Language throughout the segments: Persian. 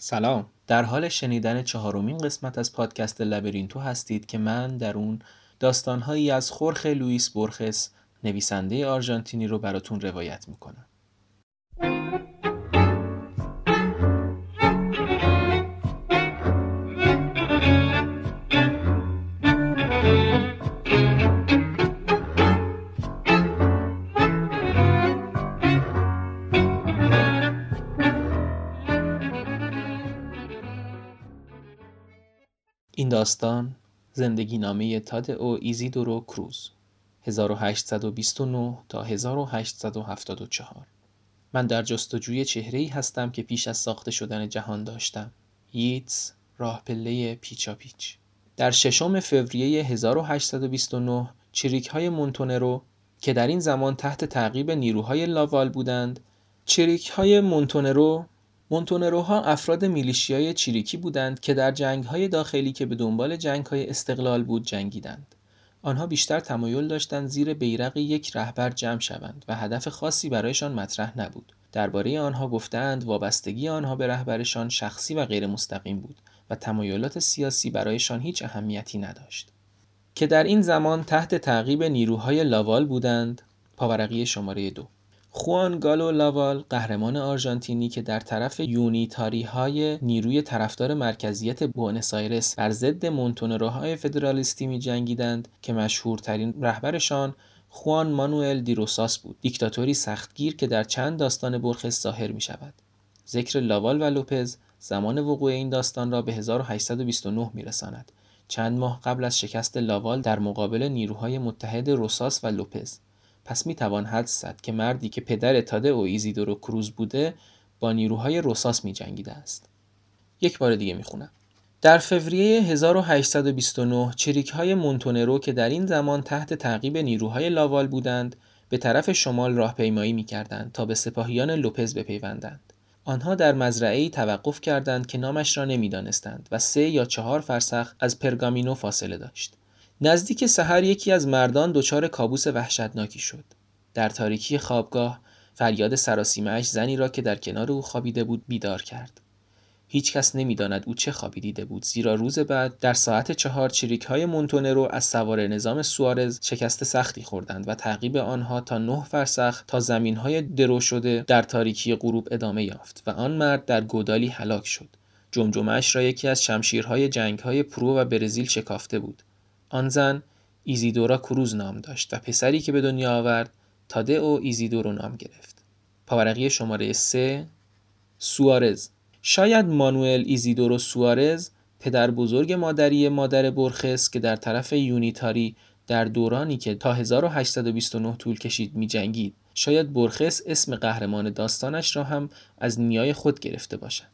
سلام. در حال شنیدن چهارمین قسمت از پادکست لبرینتو هستید که من در اون داستانهایی از خورخ لوئیس بورخس نویسنده آرژانتینی رو براتون روایت می‌کنم. این داستان زندگی نامه تاد او ایزیدورو کروز 1829 تا 1874 من در جستجوی چهره ای هستم که پیش از ساخته شدن جهان داشتم. ییتس راه پله پیچا پیچ. در ششم فوریه 1829 چریک های مونتونرو که در این زمان تحت تعقیب نیروهای لاوال بودند چریک های مونتونرو مونتونروها افراد میلیشیای چریکی بودند که در جنگ‌های داخلی که به دنبال جنگ‌های استقلال بود جنگیدند. آنها بیشتر تمایل داشتند زیر بیرق یک رهبر جمع شوند و هدف خاصی برایشان مطرح نبود. درباره آنها گفتند وابستگی آنها به رهبرشان شخصی و غیر مستقیم بود و تمایلات سیاسی برایشان هیچ اهمیتی نداشت. که در این زمان تحت تعقیب نیروهای لاوال بودند پاورقی شماره دو خوان گالو لاوال قهرمان آرژانتینی که در طرف یونیتاری ها نیروی طرفدار مرکزیت بوئنوس آیرس بر ضد مونتونروهای فدرالیستی می جنگیدند که مشهورترین رهبرشان خوان مانوئل دروساس بود دیکتاتوری سختگیر که در چند داستان بورخس ظاهر می شود ذکر لاوال و لوپز زمان وقوع این داستان را به 1829 می رساند چند ماه قبل از شکست لاوال در مقابل نیروهای متحد روساس و لوپز. پس می توان حدس زد که مردی که پدر تاده او ایزیدورو کروز بوده با نیروهای روساس می جنگیده است. یک بار دیگه می خونم. در فوریه 1829 چریک های مونتونرو که در این زمان تحت تعقیب نیروهای لاوال بودند به طرف شمال راهپیمایی می کردند تا به سپاهیان لوپز بپیوندند. آنها در مزرعه توقف کردند که نامش را نمی‌دانستند و سه یا چهار فرسخ از پرگامینو فاصله داشت. نزدیک سحر یکی از مردان دچار کابوس وحشتناکی شد. در تاریکی خوابگاه فریاد سراسیمهاش زنی را که در کنار او خوابیده بود بیدار کرد. هیچ کس نمی‌داند او چه خوابی دیده بود زیرا روز بعد در ساعت چهار چریک های مونتونرو از سوار نظام سوارز شکست سختی خوردند و تعقیب آنها تا نه فرسخ تا زمین های درو شده در تاریکی غروب ادامه یافت و آن مرد در گودالی هلاک شد. جمجمهش را یکی از شمشیرهای جنگ های پرو و برزیل شکافته بود. آن زن ایزیدورا کروز نام داشت و پسری که به دنیا آورد او ایزیدورو نام گرفت. پاورقی شماره 3 سوارز شاید مانوئل ایزیدورو سوارز پدر بزرگ مادری مادر بورخس که در طرف یونیتاری در دورانی که تا 1829 طول کشید می جنگید شاید بورخس اسم قهرمان داستانش را هم از نیای خود گرفته باشد.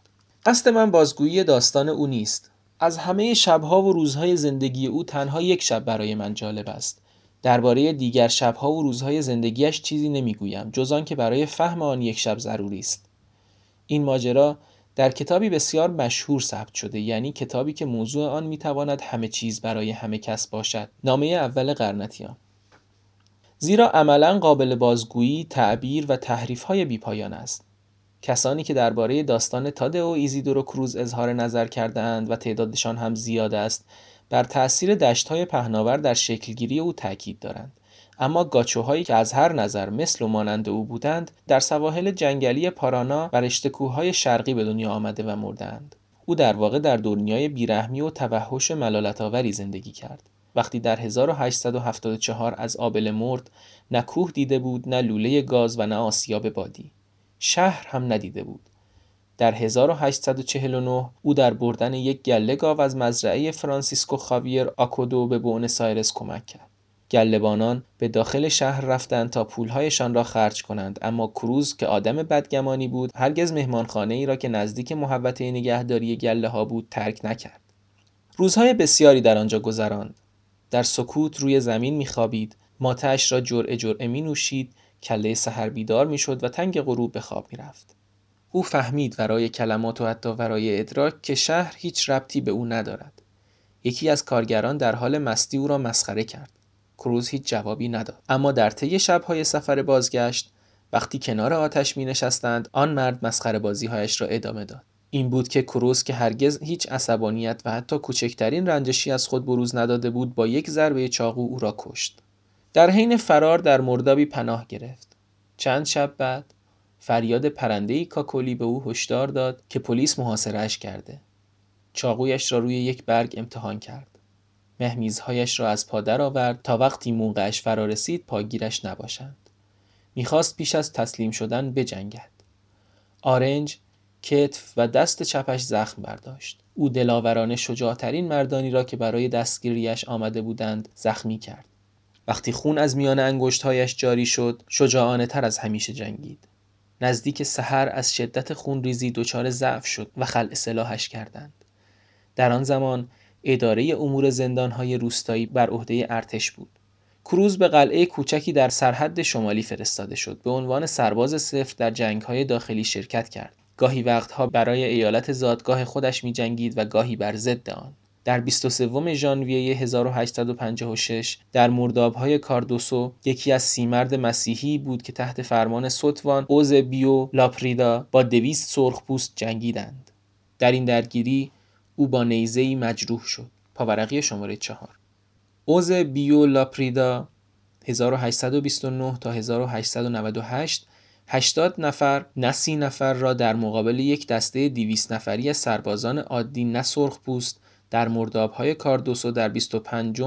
قصد من بازگویی داستان او نیست از همه شبها و روزهای زندگی او تنها یک شب برای من جالب است. درباره دیگر شبها و روزهای زندگیش چیزی نمی‌گویم جز آنکه برای فهم آن یک شب ضروری است. این ماجرا در کتابی بسیار مشهور ثبت شده یعنی کتابی که موضوع آن می‌تواند همه چیز برای همه کس باشد. نامه اول قرنتیان زیرا عملا قابل بازگویی تعبیر و تحریف های بیپایان است. کسانی که درباره داستان و ایزیدورو کروز اظهار نظر کردهاند و تعدادشان هم زیاد است بر تأثیر دشتهای پهناور در شکلگیری او تاکید دارند. اما گاچوهایی که از هر نظر مثل و مانند او بودند در سواحل جنگلی پارانا و رشته شرقی به دنیا آمده و مردند او در واقع در دنیای بیرحمی و توحش ملالتآوری زندگی کرد. وقتی در 1874 از آبل مرد نه کوه دیده بود نه لوله گاز و نه آسیاب بادی. شهر هم ندیده بود. در 1849 او در بردن یک گله گاو از مزرعه فرانسیسکو خاویر آکودو به بونس آیرس کمک کرد. گلهبانان به داخل شهر رفتند تا پولهایشان را خرج کنند اما کروز که آدم بدگمانی بود هرگز مهمانخانه ای را که نزدیک محوطه نگهداری گله ها بود ترک نکرد. روزهای بسیاری در آنجا گذراند. در سکوت روی زمین میخوابید ماتش را جرعه جرعه می نوشید کله سحر بیدار می‌شد و تنگ غروب به خواب می‌رفت. او فهمید ورای کلمات و حتی ورای ادراک که شهر هیچ ربطی به او ندارد. یکی از کارگران در حال مستی او را مسخره کرد. کروز هیچ جوابی نداد. اما در طی شبهای سفر بازگشت وقتی کنار آتش می نشستند آن مرد مسخره بازی هایش را ادامه داد. این بود که کروس که هرگز هیچ عصبانیت و حتی کوچکترین رنجشی از خود بروز نداده بود با یک ضربه چاقو او را کشت. در حین فرار در مردابی پناه گرفت. چند شب بعد فریاد پرندهی کاکولی به او هشدار داد که پلیس محاصرهاش کرده. چاقویش را روی یک برگ امتحان کرد. مهمیزهایش را از پا آورد تا وقتی موقعش فرا رسید پاگیرش نباشند. می‌خواست پیش از تسلیم شدن بجنگد. آرنج کتف و دست چپش زخم برداشت. او دلاورانه شجاعترین مردانی را که برای دستگیریش آمده بودند زخمی کرد. وقتی خون از میان انگشتهایش جاری شد شجاعانه تر از همیشه جنگید. نزدیک سحر از شدت خونریزی دچار ضعف شد و خلع سلاحش کردند. در آن زمان اداره امور زندانهای روستایی بر عهده ارتش بود. کروز به قلعه کوچکی در سرحد شمالی فرستاده شد به عنوان سرباز صفر در جنگهای داخلی شرکت کرد. گاهی وقتها برای ایالت زادگاه خودش می جنگید و گاهی بر ضد آن. در 23 ژانویه 1856 در مردابهای کاردوسو یکی از سیمرد مسیحی بود که تحت فرمان سوتوان اوز بیو لاپریدا با دویست سرخپوست جنگیدند. در این درگیری او با نیزهای مجروح شد. پاورقی شماره چهار. اوز بیو لاپریدا 1829 تا 1898 80 نفر نه سی نفر را در مقابل یک دسته 200 نفری از سربازان عادی نه سرخ پوست در مردابهای کاردوسو در 25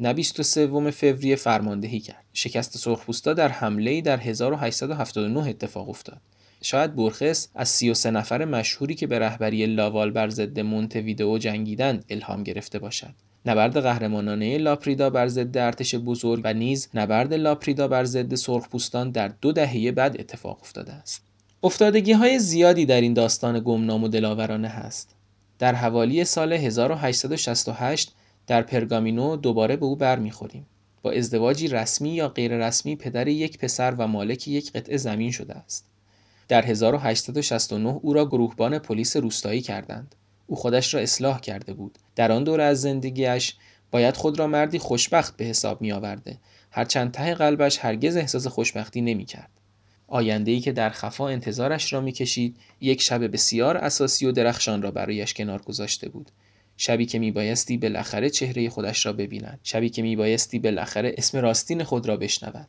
نه 23 فوریه فرماندهی کرد. شکست سرخپوستا در حمله در 1879 اتفاق افتاد. شاید بورخس از 33 نفر مشهوری که به رهبری لاوال بر ضد ویدئو جنگیدند الهام گرفته باشد. نبرد قهرمانانه لاپریدا بر ضد ارتش بزرگ و نیز نبرد لاپریدا بر ضد سرخپوستان در دو دهه بعد اتفاق افتاده است. افتادگی های زیادی در این داستان گمنام و دلاورانه هست. در حوالی سال 1868 در پرگامینو دوباره به او برمیخوریم. با ازدواجی رسمی یا غیر رسمی پدر یک پسر و مالک یک قطعه زمین شده است. در 1869 او را گروهبان پلیس روستایی کردند. او خودش را اصلاح کرده بود. در آن دوره از زندگیش باید خود را مردی خوشبخت به حساب می آورده. هرچند ته قلبش هرگز احساس خوشبختی نمی کرد. آینده ای که در خفا انتظارش را می‌کشید یک شب بسیار اساسی و درخشان را برایش کنار گذاشته بود. شبی که میبایستی بالاخره چهره خودش را ببیند. شبی که میبایستی بالاخره اسم راستین خود را بشنود.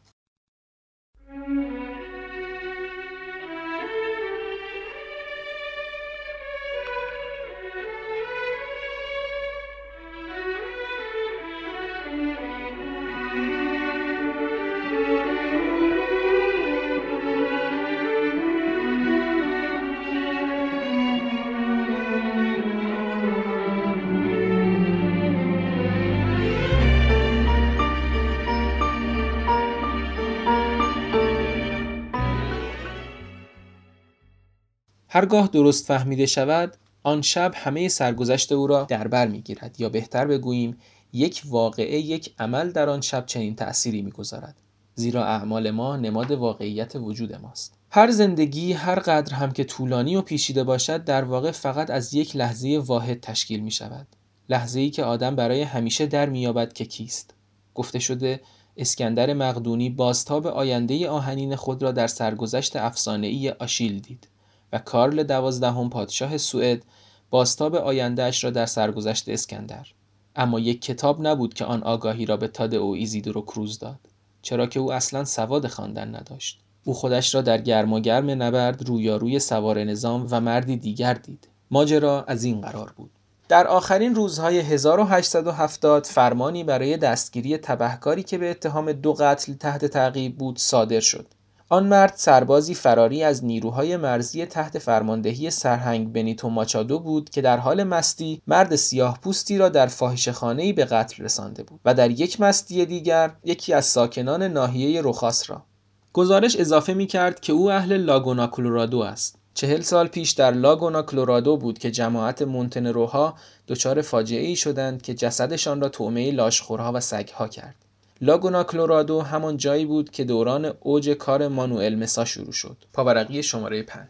هرگاه درست فهمیده شود آن شب همه سرگذشت او را در بر می‌گیرد یا بهتر بگوییم یک واقعه یک عمل در آن شب چنین تأثیری می‌گذارد. زیرا اعمال ما نماد واقعیت وجود ماست. هر زندگی هر قدر هم که طولانی و پیچیده باشد در واقع فقط از یک لحظه واحد تشکیل می شود لحظه ای که آدم برای همیشه در مییابد که کیست. گفته شده اسکندر مقدونی بازتاب آینده آهنین خود را در سرگذشت افسانه‌ای آشیل دید. و کارل دوازدهم پادشاه سوئد باستاب آیندهاش را در سرگذشت اسکندر. اما یک کتاب نبود که آن آگاهی را به تاد او ایزیدورو کروز داد چرا که او اصلا سواد خواندن نداشت. او خودش را در گرم و گرم نبرد رویاروی سوار نظام و مردی دیگر دید. ماجرا از این قرار بود. در آخرین روزهای 1870 فرمانی برای دستگیری تبهکاری که به اتهام دو قتل تحت تعقیب بود صادر شد. آن مرد سربازی فراری از نیروهای مرزی تحت فرماندهی سرهنگ بنیتو ماچادو بود که در حال مستی مرد سیاه پوستی را در فاحشه‌خانه‌ای به قتل رسانده بود و در یک مستی دیگر یکی از ساکنان ناحیه رخاس را. گزارش اضافه می کرد که او اهل لاگونا کلورادو است. چهل سال پیش در لاگونا کلورادو بود که جماعت مونتنروها دچار فاجعه ای شدند که جسدشان را تومه لاشخورها و سگها کرد. لاگونا کلورادو همان جایی بود که دوران اوج کار مانوئل مسا شروع شد. پاورقی شماره 5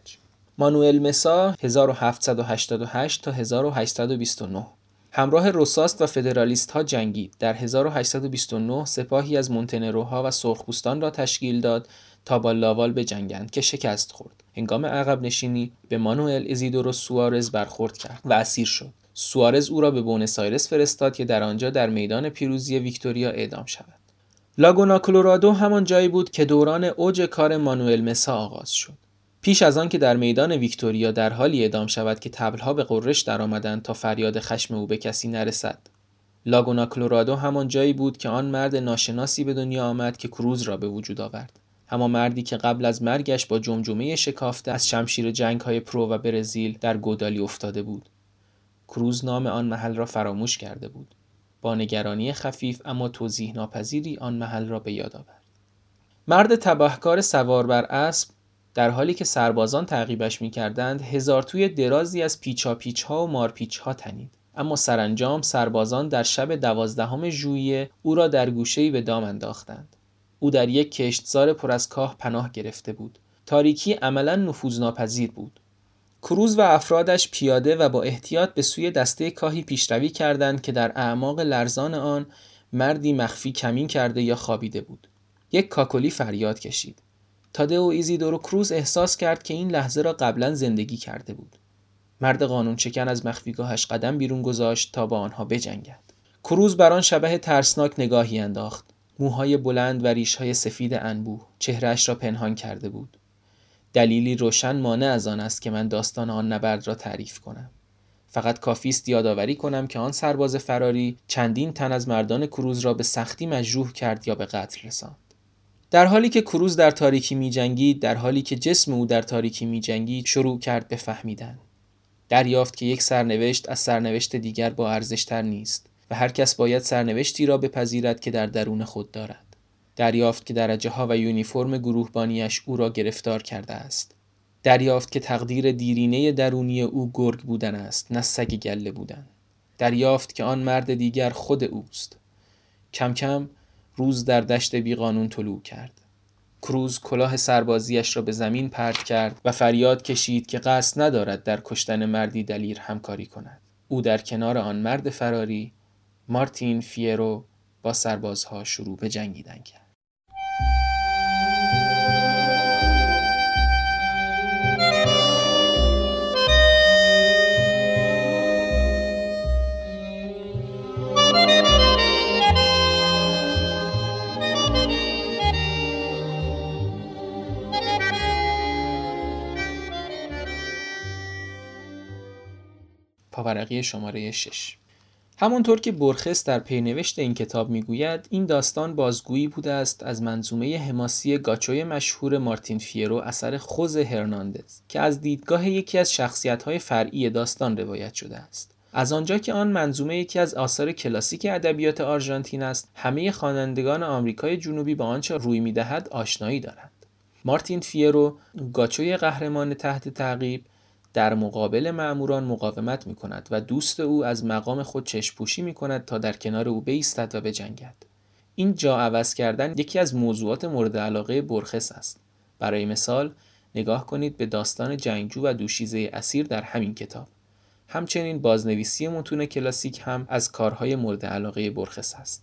مانوئل مسا 1788 تا 1829 همراه روساست و فدرالیست ها جنگید. در 1829 سپاهی از مونتنروها و سرخپوستان را تشکیل داد تا با لاوال بجنگند که شکست خورد. هنگام عقب نشینی به مانوئل ازیدورو سوارز برخورد کرد و اسیر شد. سوارز او را به بونس آیرس فرستاد که در آنجا در میدان پیروزی ویکتوریا اعدام شود. لاگونا کلورادو همان جایی بود که دوران اوج کار مانوئل مسا آغاز شد. پیش از آن که در میدان ویکتوریا در حالی اعدام شود که طبلها به غرش درآمدند تا فریاد خشم او به کسی نرسد. لاگونا کلورادو همان جایی بود که آن مرد ناشناسی به دنیا آمد که کروز را به وجود آورد. همان مردی که قبل از مرگش با جمجمه شکافته از شمشیر جنگ های پرو و برزیل در گودالی افتاده بود. کروز نام آن محل را فراموش کرده بود. با نگرانی خفیف اما توضیح ناپذیری آن محل را به یاد آورد. مرد تباهکار سوار بر اسب در حالی که سربازان تعقیبش می‌کردند هزار توی درازی از پیچا پیچ و مارپیچ ها تنید. اما سرانجام سربازان در شب دوازدهم ژوئیه او را در گوشه‌ای به دام انداختند. او در یک کشتزار پر از کاه پناه گرفته بود. تاریکی عملا نفوذناپذیر بود. کروز و افرادش پیاده و با احتیاط به سوی دسته کاهی پیشروی کردند که در اعماق لرزان آن مردی مخفی کمین کرده یا خوابیده بود. یک کاکلی فریاد کشید. تادئو ایزیدورو کروز احساس کرد که این لحظه را قبلا زندگی کرده بود. مرد قانون چکن از مخفیگاهش قدم بیرون گذاشت تا با آنها بجنگد. کروز بر آن شبه ترسناک نگاهی انداخت. موهای بلند و ریشهای سفید انبوه چهرهش را پنهان کرده بود. دلیلی روشن مانع از آن است که من داستان آن نبرد را تعریف کنم. فقط کافی است یادآوری کنم که آن سرباز فراری چندین تن از مردان کروز را به سختی مجروح کرد یا به قتل رساند. در حالی که کروز در تاریکی می جنگید در حالی که جسم او در تاریکی می جنگید شروع کرد به فهمیدن. دریافت که یک سرنوشت از سرنوشت دیگر با ارزشتر نیست و هر کس باید سرنوشتی را بپذیرد که در درون خود دارد. دریافت که درجه ها و یونیفرم گروهبانیش او را گرفتار کرده است. دریافت که تقدیر دیرینه درونی او گرگ بودن است نه سگ گله بودن. دریافت که آن مرد دیگر خود اوست. کم کم روز در دشت بیقانون طلوع کرد. کروز کلاه سربازیش را به زمین پرت کرد و فریاد کشید که قصد ندارد در کشتن مردی دلیر همکاری کند. او در کنار آن مرد فراری مارتین فیرو با سربازها شروع به جنگیدن کرد. پاورقی شماره 6 همانطور که برخس در پینوشت این کتاب می‌گوید این داستان بازگویی بوده است از منظومه حماسی گاچوی مشهور مارتین فیرو اثر خوز هرناندز که از دیدگاه یکی از شخصیت‌های فرعی داستان روایت شده است. از آنجا که آن منظومه یکی از آثار کلاسیک ادبیات آرژانتین است همه خوانندگان آمریکای جنوبی با آنچه روی می‌دهد آشنایی دارند. مارتین فیرو گاچوی قهرمان تحت تعقیب در مقابل مأموران مقاومت می کند و دوست او از مقام خود چشپوشی می کند تا در کنار او بایستد و بجنگد. این جا عوض کردن یکی از موضوعات مورد علاقه برخس است. برای مثال نگاه کنید به داستان جنگجو و دوشیزه اسیر در همین کتاب. همچنین بازنویسی متون کلاسیک هم از کارهای مورد علاقه برخس است.